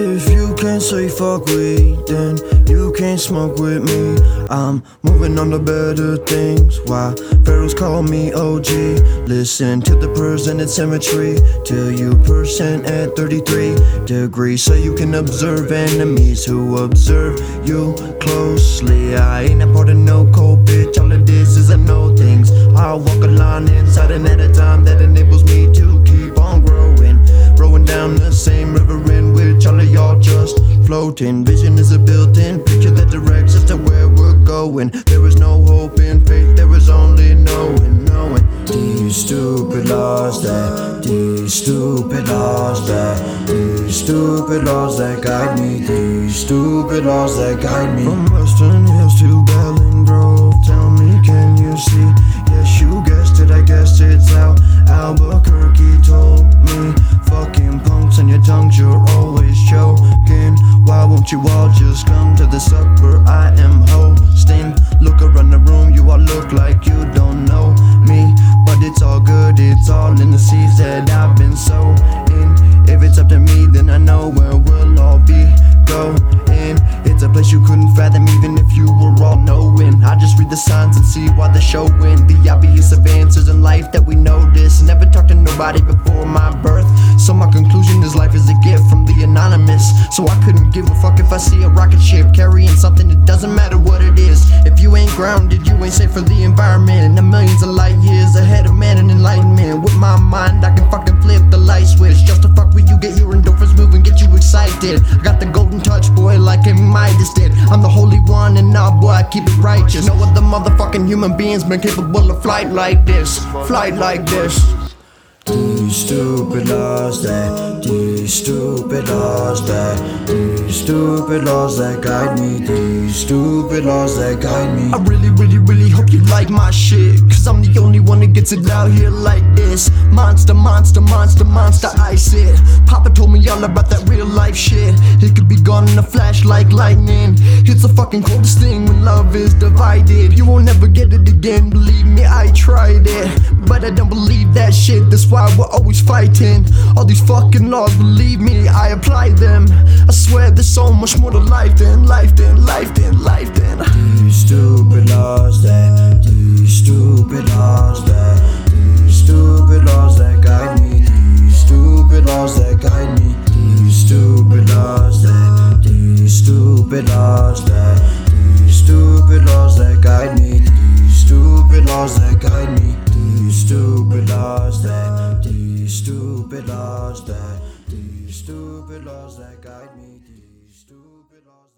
If you can't say fuck weed, then you can't smoke with me. I'm moving on to better things. Why pharaohs call me OG? Listen to the presented symmetry. Till you percent at 33 degrees, so you can observe enemies who observe you closely. I ain't a part of no cold bitch. Floating. Vision is a built-in picture that directs us to where we're going. There is no hope in faith, there is only knowing, knowing. These stupid laws that, these stupid laws that, these stupid laws that guide me, these stupid laws that guide me. From Western Hills to Bellin the supper I am hosting? Look around the room, you all look like you don't know me. But it's all good, it's all in the seeds that I've been sowing. If it's up to me, then I know where we'll all be going. It's a place you couldn't fathom, even if you were all knowing. I just read the signs and see why they're showing the obvious advances in life that we notice. Never talked to nobody before my birth, so my anonymous. So I couldn't give a fuck if I see a rocket ship carrying something. It doesn't matter what it is. If you ain't grounded, you ain't safe for the environment. And the millions of light years ahead of man and enlightenment. With my mind, I can fucking flip the light switch just to fuck with you, get your endorphins moving, get you excited. I got the golden touch, boy, like a Midas did. I'm the holy one, and now, boy, I keep it righteous. No other motherfucking human beings been capable of flight like this, flight like this. These stupid laws that, stupid laws that, these stupid laws that guide me, these stupid laws that guide me. I really, really, really hope you like my shit, cause I'm the only one that gets it out here like this. Monster, monster, monster, monster, I said. Papa told me all about that real life shit. It could be gone in a flash like lightning. It's the fucking coldest thing when love is divided. You won't never get it again, believe me, I tried it. But I don't believe that shit, that's why we're always fighting. All these fucking laws, believe me, I apply them. I swear there's so much more to life than life than life than life than. These stupid laws that, these stupid laws that, these stupid laws that guide me. These stupid laws that guide me. These stupid laws that, these stupid laws that, these stupid laws that guide me. These stupid laws that guide me. These stupid laws that, the stupid laws that, the stupid laws that guide me. the stupid laws that.